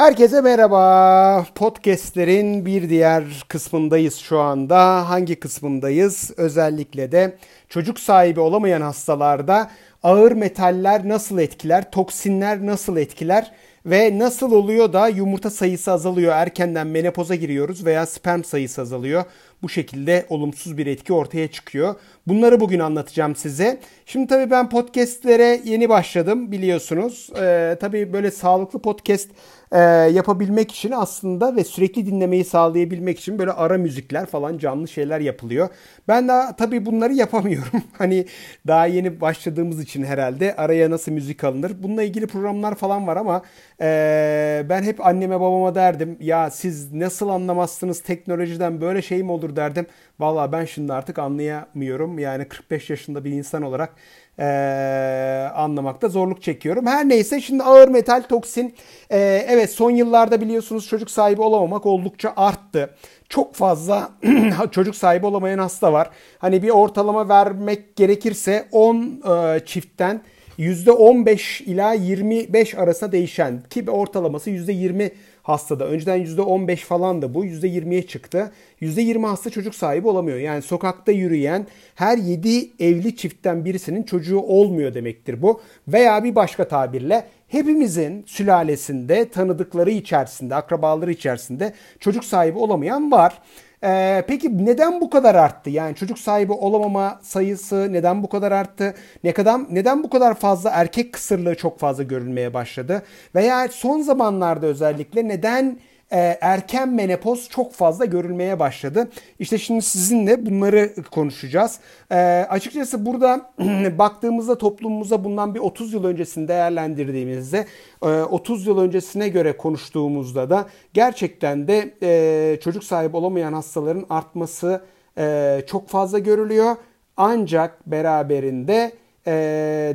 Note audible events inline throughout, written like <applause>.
Herkese merhaba. Podcast'lerin bir diğer kısmındayız şu anda. Hangi kısmındayız? Özellikle de çocuk sahibi olamayan hastalarda ağır metaller nasıl etkiler, toksinler nasıl etkiler ve nasıl oluyor da yumurta sayısı azalıyor, erkenden menopoza giriyoruz veya sperm sayısı azalıyor. Bu şekilde olumsuz bir etki ortaya çıkıyor. Bunları bugün anlatacağım size. Şimdi tabii ben podcastlere yeni başladım biliyorsunuz. Ee, tabii böyle sağlıklı podcast e, yapabilmek için aslında ve sürekli dinlemeyi sağlayabilmek için böyle ara müzikler falan canlı şeyler yapılıyor. Ben daha tabii bunları yapamıyorum. <laughs> hani daha yeni başladığımız için herhalde araya nasıl müzik alınır. Bununla ilgili programlar falan var ama e, ben hep anneme babama derdim ya siz nasıl anlamazsınız teknolojiden böyle şey mi olur derdim. Valla ben şimdi artık anlayamıyorum. Yani 45 yaşında bir insan olarak e, anlamakta zorluk çekiyorum. Her neyse şimdi ağır metal toksin. E, evet son yıllarda biliyorsunuz çocuk sahibi olamamak oldukça arttı. Çok fazla <clears throat> çocuk sahibi olamayan hasta var. Hani bir ortalama vermek gerekirse 10 e, çiftten %15 ila 25 arasında değişen ki ortalaması %20 hastada. Önceden %15 falan da bu. %20'ye çıktı. %20 hasta çocuk sahibi olamıyor. Yani sokakta yürüyen her 7 evli çiftten birisinin çocuğu olmuyor demektir bu. Veya bir başka tabirle hepimizin sülalesinde, tanıdıkları içerisinde, akrabaları içerisinde çocuk sahibi olamayan var. Ee, peki neden bu kadar arttı? Yani çocuk sahibi olamama sayısı neden bu kadar arttı? Ne kadar neden bu kadar fazla erkek kısırlığı çok fazla görülmeye başladı? Veya son zamanlarda özellikle neden e, erken menopoz çok fazla görülmeye başladı. İşte şimdi sizinle bunları konuşacağız. E, açıkçası burada <clears throat> baktığımızda toplumumuza bundan bir 30 yıl öncesini değerlendirdiğimizde e, 30 yıl öncesine göre konuştuğumuzda da gerçekten de e, çocuk sahibi olamayan hastaların artması e, çok fazla görülüyor. Ancak beraberinde e,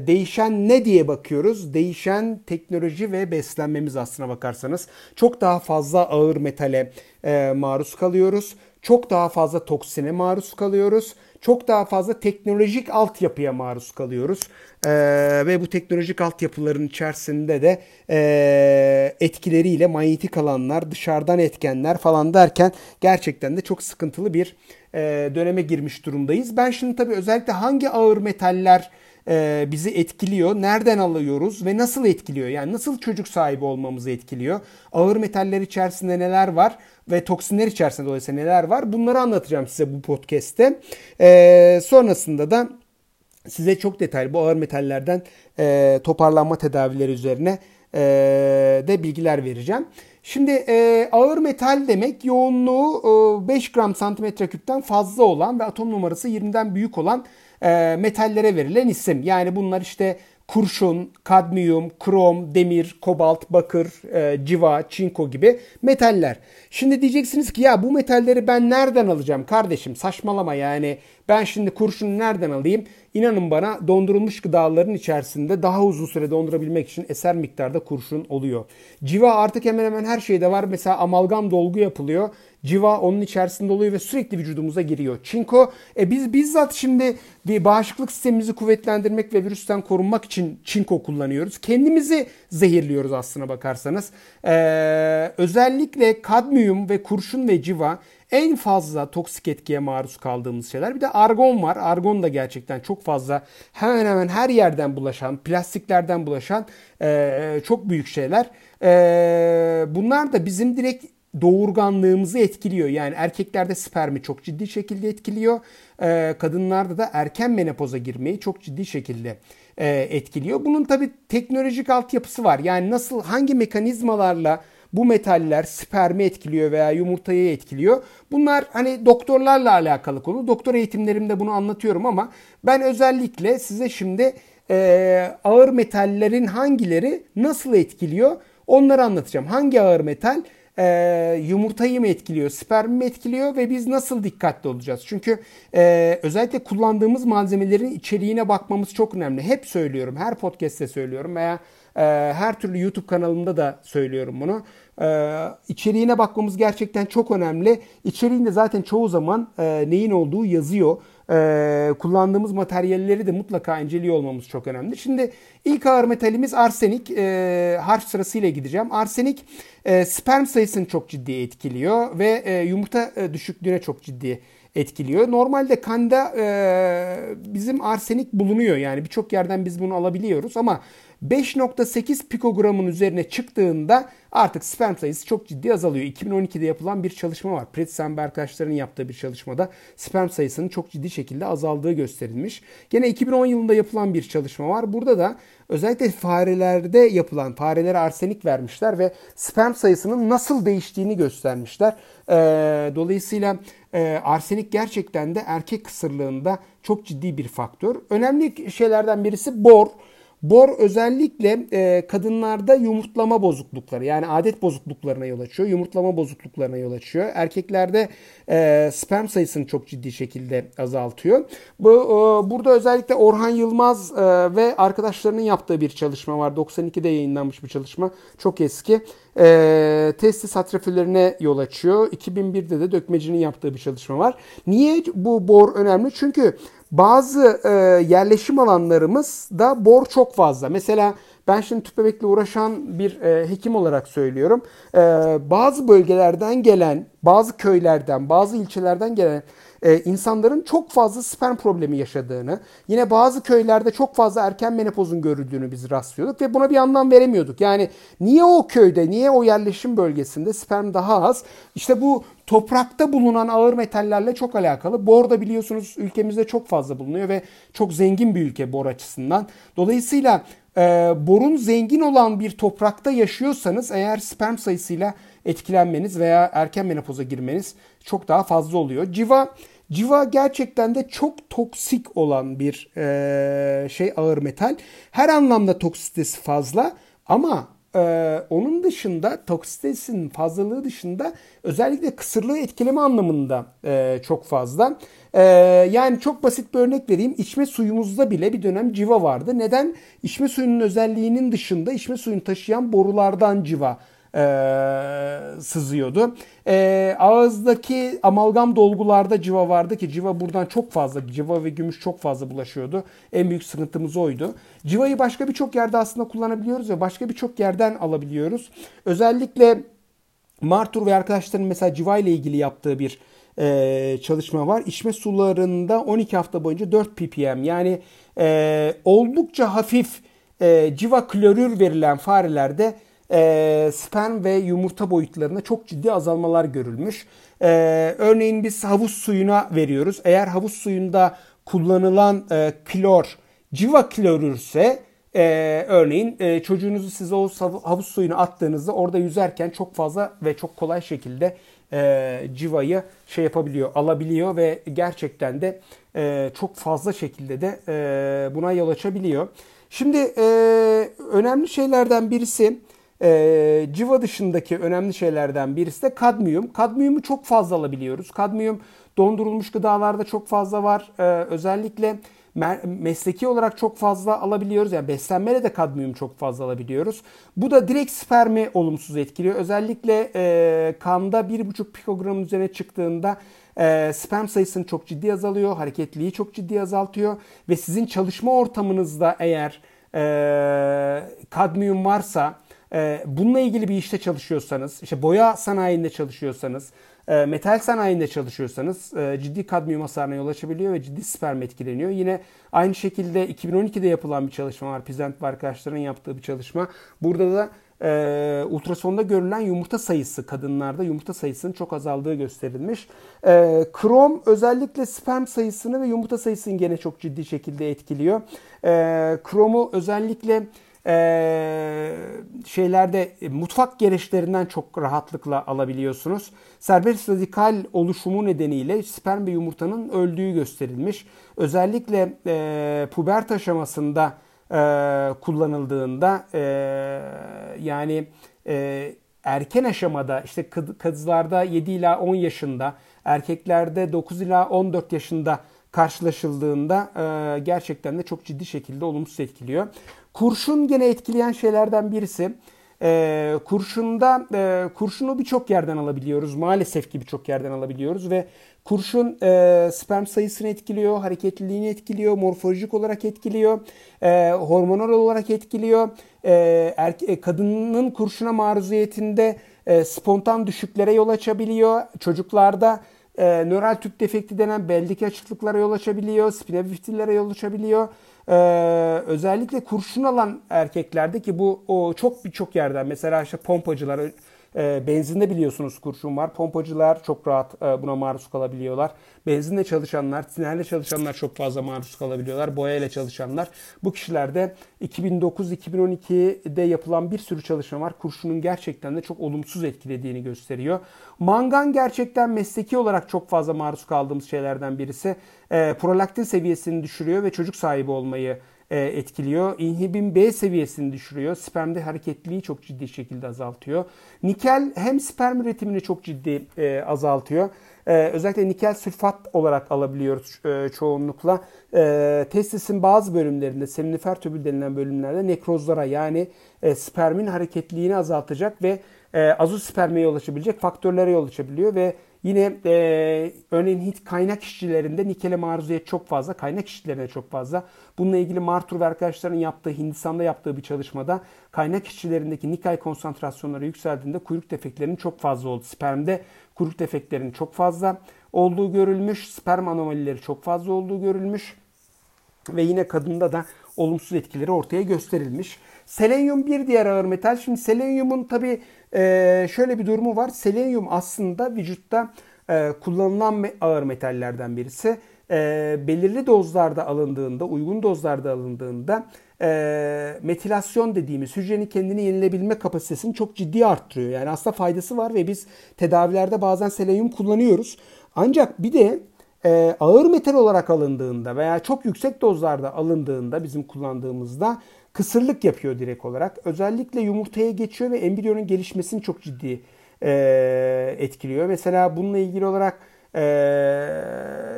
değişen ne diye bakıyoruz? Değişen teknoloji ve beslenmemiz aslına bakarsanız. Çok daha fazla ağır metale e, maruz kalıyoruz. Çok daha fazla toksine maruz kalıyoruz. Çok daha fazla teknolojik altyapıya maruz kalıyoruz. Ee, ve bu teknolojik altyapıların içerisinde de e, etkileriyle manyetik alanlar, dışarıdan etkenler falan derken gerçekten de çok sıkıntılı bir e, döneme girmiş durumdayız. Ben şimdi tabii özellikle hangi ağır metaller e, bizi etkiliyor. Nereden alıyoruz ve nasıl etkiliyor? Yani nasıl çocuk sahibi olmamızı etkiliyor? Ağır metaller içerisinde neler var? ve toksinler içerisinde dolayısıyla neler var? Bunları anlatacağım size bu podcast'te. E, sonrasında da size çok detaylı bu ağır metallerden e, toparlanma tedavileri üzerine e, de bilgiler vereceğim. Şimdi e, ağır metal demek yoğunluğu e, 5 gram santimetre küpten fazla olan ve atom numarası 20'den büyük olan e, metallere verilen isim. Yani bunlar işte kurşun, kadmiyum, krom, demir, kobalt, bakır, e, civa, çinko gibi metaller. Şimdi diyeceksiniz ki ya bu metalleri ben nereden alacağım kardeşim saçmalama yani ben şimdi kurşunu nereden alayım? İnanın bana dondurulmuş gıdaların içerisinde daha uzun süre dondurabilmek için eser miktarda kurşun oluyor. Civa artık hemen hemen her şeyde var. Mesela amalgam dolgu yapılıyor. Civa onun içerisinde oluyor ve sürekli vücudumuza giriyor. Çinko e biz bizzat şimdi bir bağışıklık sistemimizi kuvvetlendirmek ve virüsten korunmak için çinko kullanıyoruz. Kendimizi zehirliyoruz aslına bakarsanız. Ee, özellikle kadmiyum ve kurşun ve civa en fazla toksik etkiye maruz kaldığımız şeyler. Bir de argon var. Argon da gerçekten çok fazla hemen hemen her yerden bulaşan, plastiklerden bulaşan e, çok büyük şeyler. E, bunlar da bizim direkt doğurganlığımızı etkiliyor. Yani erkeklerde spermi çok ciddi şekilde etkiliyor. E, kadınlarda da erken menopoza girmeyi çok ciddi şekilde e, etkiliyor. Bunun tabi teknolojik altyapısı var. Yani nasıl hangi mekanizmalarla bu metaller spermi etkiliyor veya yumurtayı etkiliyor. Bunlar hani doktorlarla alakalı konu. Doktor eğitimlerimde bunu anlatıyorum ama ben özellikle size şimdi e, ağır metallerin hangileri nasıl etkiliyor onları anlatacağım. Hangi ağır metal e, yumurtayı mı etkiliyor, spermi mi etkiliyor ve biz nasıl dikkatli olacağız? Çünkü e, özellikle kullandığımız malzemelerin içeriğine bakmamız çok önemli. Hep söylüyorum, her podcast'te söylüyorum veya e, her türlü YouTube kanalımda da söylüyorum bunu. E, içeriğine bakmamız gerçekten çok önemli. İçeriğinde zaten çoğu zaman e, neyin olduğu yazıyor. E, kullandığımız materyalleri de mutlaka inceliyor olmamız çok önemli. Şimdi ilk ağır metalimiz arsenik. E, harf sırasıyla gideceğim. Arsenik e, sperm sayısını çok ciddi etkiliyor ve e, yumurta e, düşüklüğüne çok ciddi etkiliyor. Normalde kanda e, bizim arsenik bulunuyor yani birçok yerden biz bunu alabiliyoruz ama 5.8 pikogramın üzerine çıktığında artık sperm sayısı çok ciddi azalıyor. 2012'de yapılan bir çalışma var. Pretzenberg arkadaşlarının yaptığı bir çalışmada sperm sayısının çok ciddi şekilde azaldığı gösterilmiş. Gene 2010 yılında yapılan bir çalışma var. Burada da özellikle farelerde yapılan, farelere arsenik vermişler ve sperm sayısının nasıl değiştiğini göstermişler. Ee, dolayısıyla e, arsenik gerçekten de erkek kısırlığında çok ciddi bir faktör. Önemli şeylerden birisi bor. Bor özellikle e, kadınlarda yumurtlama bozuklukları yani adet bozukluklarına yol açıyor. Yumurtlama bozukluklarına yol açıyor. Erkeklerde e, sperm sayısını çok ciddi şekilde azaltıyor. Bu e, burada özellikle Orhan Yılmaz e, ve arkadaşlarının yaptığı bir çalışma var. 92'de yayınlanmış bir çalışma. Çok eski. E, testis atrofilerine yol açıyor. 2001'de de Dökmeci'nin yaptığı bir çalışma var. Niye bu bor önemli? Çünkü bazı e, yerleşim alanlarımız da bor çok fazla. Mesela ben şimdi tüp bebekle uğraşan bir e, hekim olarak söylüyorum. E, bazı bölgelerden gelen, bazı köylerden, bazı ilçelerden gelen e, insanların çok fazla sperm problemi yaşadığını, yine bazı köylerde çok fazla erken menopozun görüldüğünü biz rastlıyorduk ve buna bir anlam veremiyorduk. Yani niye o köyde, niye o yerleşim bölgesinde sperm daha az? İşte bu toprakta bulunan ağır metallerle çok alakalı. Bor da biliyorsunuz ülkemizde çok fazla bulunuyor ve çok zengin bir ülke bor açısından. Dolayısıyla e, borun zengin olan bir toprakta yaşıyorsanız eğer sperm sayısıyla etkilenmeniz veya erken menopoza girmeniz çok daha fazla oluyor. Civa Civa gerçekten de çok toksik olan bir e, şey ağır metal. Her anlamda toksitesi fazla ama ee, onun dışında toksitesinin fazlalığı dışında özellikle kısırlığı etkileme anlamında e, çok fazla. E, yani çok basit bir örnek vereyim. İçme suyumuzda bile bir dönem civa vardı. Neden? İçme suyunun özelliğinin dışında içme suyunu taşıyan borulardan civa e, sızıyordu. E, ağızdaki amalgam dolgularda civa vardı ki civa buradan çok fazla, civa ve gümüş çok fazla bulaşıyordu. En büyük sıkıntımız oydu. Civayı başka birçok yerde aslında kullanabiliyoruz ve başka birçok yerden alabiliyoruz. Özellikle Martur ve arkadaşların mesela civa ile ilgili yaptığı bir e, çalışma var. İçme sularında 12 hafta boyunca 4 ppm yani e, oldukça hafif e, civa klorür verilen farelerde e, sperm ve yumurta boyutlarında çok ciddi azalmalar görülmüş. E, örneğin biz havuz suyuna veriyoruz. Eğer havuz suyunda kullanılan e, klor civa klorürse e, örneğin e, çocuğunuzu size o havuz suyuna attığınızda orada yüzerken çok fazla ve çok kolay şekilde e, civayı şey yapabiliyor, alabiliyor ve gerçekten de e, çok fazla şekilde de e, buna yol açabiliyor. Şimdi e, önemli şeylerden birisi e, civa dışındaki önemli şeylerden birisi de kadmiyum. Kadmiyumu çok fazla alabiliyoruz. Kadmiyum dondurulmuş gıdalarda çok fazla var. E, özellikle mesleki olarak çok fazla alabiliyoruz. Yani beslenmede de kadmiyum çok fazla alabiliyoruz. Bu da direkt spermi olumsuz etkiliyor. Özellikle e, kanda 1,5 pikogram üzerine çıktığında e, sperm sayısını çok ciddi azalıyor. Hareketliği çok ciddi azaltıyor. Ve sizin çalışma ortamınızda eğer e, kadmiyum varsa ee, bununla ilgili bir işte çalışıyorsanız, işte boya sanayinde çalışıyorsanız, e, metal sanayinde çalışıyorsanız e, ciddi kadmiyum hasarına yol açabiliyor ve ciddi sperm etkileniyor. Yine aynı şekilde 2012'de yapılan bir çalışma var. Pizent arkadaşların yaptığı bir çalışma. Burada da e, ultrasonda görülen yumurta sayısı kadınlarda yumurta sayısının çok azaldığı gösterilmiş. E, krom özellikle sperm sayısını ve yumurta sayısını gene çok ciddi şekilde etkiliyor. E, kromu özellikle e, şeylerde e, mutfak gereçlerinden çok rahatlıkla alabiliyorsunuz. Serbest radikal oluşumu nedeniyle sperm ve yumurtanın öldüğü gösterilmiş. Özellikle e, pubert aşamasında e, kullanıldığında e, yani e, erken aşamada işte kızlarda 7 ila 10 yaşında erkeklerde 9 ila 14 yaşında karşılaşıldığında e, gerçekten de çok ciddi şekilde olumsuz etkiliyor. Kurşun gene etkileyen şeylerden birisi. E, kurşunda e, kurşunu birçok yerden alabiliyoruz. Maalesef ki birçok yerden alabiliyoruz ve kurşun e, sperm sayısını etkiliyor, hareketliliğini etkiliyor, morfolojik olarak etkiliyor, e, hormonal olarak etkiliyor. E, erke, e, kadının kurşuna maruziyetinde e, spontan düşüklere yol açabiliyor. Çocuklarda e, nöral tüp defekti denen beldeki açıklıklara yol açabiliyor, spinavifitillere yol açabiliyor. Ee, özellikle kurşun alan erkeklerde ki bu o çok birçok yerden mesela işte pompacılar e, benzinde biliyorsunuz kurşun var. Pompacılar çok rahat e, buna maruz kalabiliyorlar. Benzinle çalışanlar, tinerle çalışanlar çok fazla maruz kalabiliyorlar. Boya ile çalışanlar. Bu kişilerde 2009-2012'de yapılan bir sürü çalışma var. Kurşunun gerçekten de çok olumsuz etkilediğini gösteriyor. Mangan gerçekten mesleki olarak çok fazla maruz kaldığımız şeylerden birisi. E, prolaktin seviyesini düşürüyor ve çocuk sahibi olmayı etkiliyor. İnhibin B seviyesini düşürüyor. Spermde hareketliliği çok ciddi şekilde azaltıyor. Nikel hem sperm üretimini çok ciddi e, azaltıyor. E, özellikle nikel sülfat olarak alabiliyoruz çoğunlukla. Testisin bazı bölümlerinde seminifer tübül denilen bölümlerde nekrozlara yani spermin hareketliliğini azaltacak ve azosperme yol açabilecek faktörlere yol açabiliyor ve Yine e, örneğin Hint kaynak işçilerinde nikele maruziyet çok fazla, kaynak işçilerine çok fazla. Bununla ilgili Martur ve arkadaşlarının yaptığı, Hindistan'da yaptığı bir çalışmada kaynak işçilerindeki nikay konsantrasyonları yükseldiğinde kuyruk defeklerinin çok fazla oldu. Spermde kuyruk defeklerinin çok fazla olduğu görülmüş, sperm anomalileri çok fazla olduğu görülmüş ve yine kadında da olumsuz etkileri ortaya gösterilmiş. Selenyum bir diğer ağır metal. Şimdi selenyumun tabi e, şöyle bir durumu var. Selenyum aslında vücutta e, kullanılan ağır metallerden birisi. E, belirli dozlarda alındığında, uygun dozlarda alındığında metilasyon dediğimiz hücrenin kendini yenilebilme kapasitesini çok ciddi arttırıyor. Yani aslında faydası var ve biz tedavilerde bazen selenyum kullanıyoruz. Ancak bir de ağır metal olarak alındığında veya çok yüksek dozlarda alındığında bizim kullandığımızda kısırlık yapıyor direkt olarak. Özellikle yumurtaya geçiyor ve embriyonun gelişmesini çok ciddi e, etkiliyor. Mesela bununla ilgili olarak e,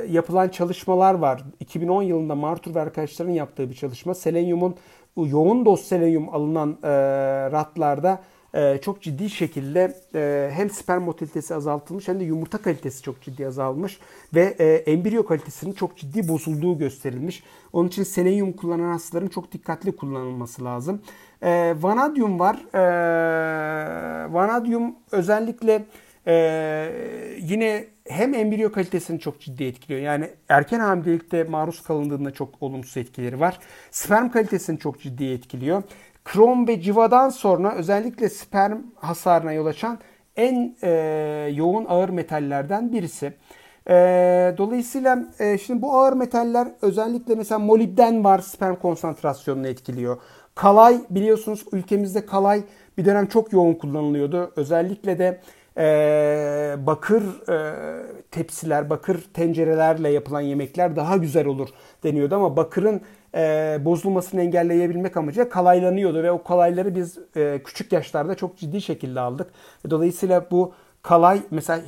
yapılan çalışmalar var. 2010 yılında Martur ve arkadaşlarının yaptığı bir çalışma. Selenyumun yoğun doz selenyum alınan e, ratlarda e, çok ciddi şekilde e, hem sperm motilitesi azaltılmış hem de yumurta kalitesi çok ciddi azalmış ve e, embriyo kalitesinin çok ciddi bozulduğu gösterilmiş. Onun için selenyum kullanan hastaların çok dikkatli kullanılması lazım. Vanadyum var. Vanadyum özellikle yine hem embriyo kalitesini çok ciddi etkiliyor. Yani erken hamilelikte maruz kalındığında çok olumsuz etkileri var. Sperm kalitesini çok ciddi etkiliyor krom ve civadan sonra özellikle sperm hasarına yol açan en e, yoğun ağır metallerden birisi. E, dolayısıyla e, şimdi bu ağır metaller özellikle mesela molibden var sperm konsantrasyonunu etkiliyor. Kalay biliyorsunuz ülkemizde kalay bir dönem çok yoğun kullanılıyordu. Özellikle de e, bakır e, tepsiler, bakır tencerelerle yapılan yemekler daha güzel olur deniyordu ama bakırın e, bozulmasını engelleyebilmek amacıyla kalaylanıyordu ve o kalayları biz e, küçük yaşlarda çok ciddi şekilde aldık. Dolayısıyla bu kalay mesela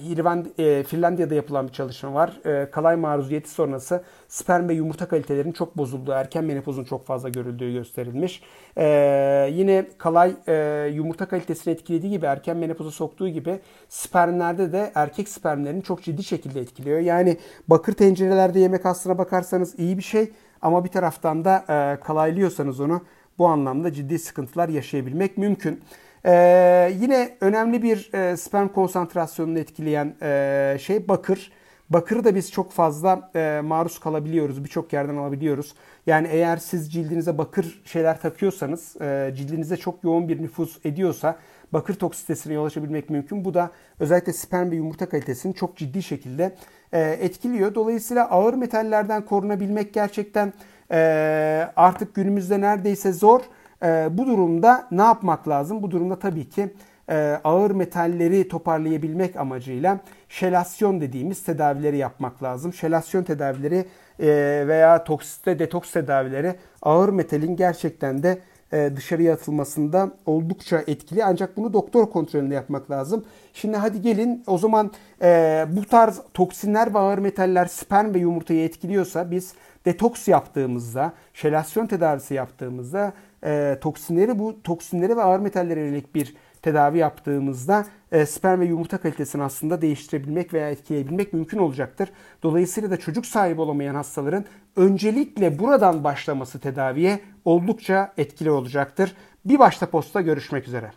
e, Finlandiya'da yapılan bir çalışma var. E, kalay maruziyeti sonrası sperm ve yumurta kalitelerinin çok bozulduğu, erken menopozun çok fazla görüldüğü gösterilmiş. E, yine kalay e, yumurta kalitesini etkilediği gibi erken menopoza soktuğu gibi spermlerde de erkek spermlerini çok ciddi şekilde etkiliyor. Yani bakır tencerelerde yemek aslına bakarsanız iyi bir şey ama bir taraftan da e, kalaylıyorsanız onu bu anlamda ciddi sıkıntılar yaşayabilmek mümkün. Ee, yine önemli bir e, sperm konsantrasyonunu etkileyen e, şey bakır. Bakırı da biz çok fazla e, maruz kalabiliyoruz. Birçok yerden alabiliyoruz. Yani eğer siz cildinize bakır şeyler takıyorsanız, e, cildinize çok yoğun bir nüfuz ediyorsa bakır toksitesine yol açabilmek mümkün. Bu da özellikle sperm ve yumurta kalitesini çok ciddi şekilde e, etkiliyor. Dolayısıyla ağır metallerden korunabilmek gerçekten e, artık günümüzde neredeyse zor. E, bu durumda ne yapmak lazım? Bu durumda tabii ki e, ağır metalleri toparlayabilmek amacıyla şelasyon dediğimiz tedavileri yapmak lazım. Şelasyon tedavileri e, veya toksite detoks tedavileri ağır metalin gerçekten de e, dışarıya atılmasında oldukça etkili. Ancak bunu doktor kontrolünde yapmak lazım. Şimdi hadi gelin o zaman bu tarz toksinler ve ağır metaller sperm ve yumurtayı etkiliyorsa biz detoks yaptığımızda, şelasyon tedavisi yaptığımızda e, toksinleri bu toksinleri ve ağır metallere yönelik bir tedavi yaptığımızda e, sperm ve yumurta kalitesini aslında değiştirebilmek veya etkileyebilmek mümkün olacaktır. Dolayısıyla da çocuk sahibi olamayan hastaların öncelikle buradan başlaması tedaviye oldukça etkili olacaktır. Bir başta posta görüşmek üzere.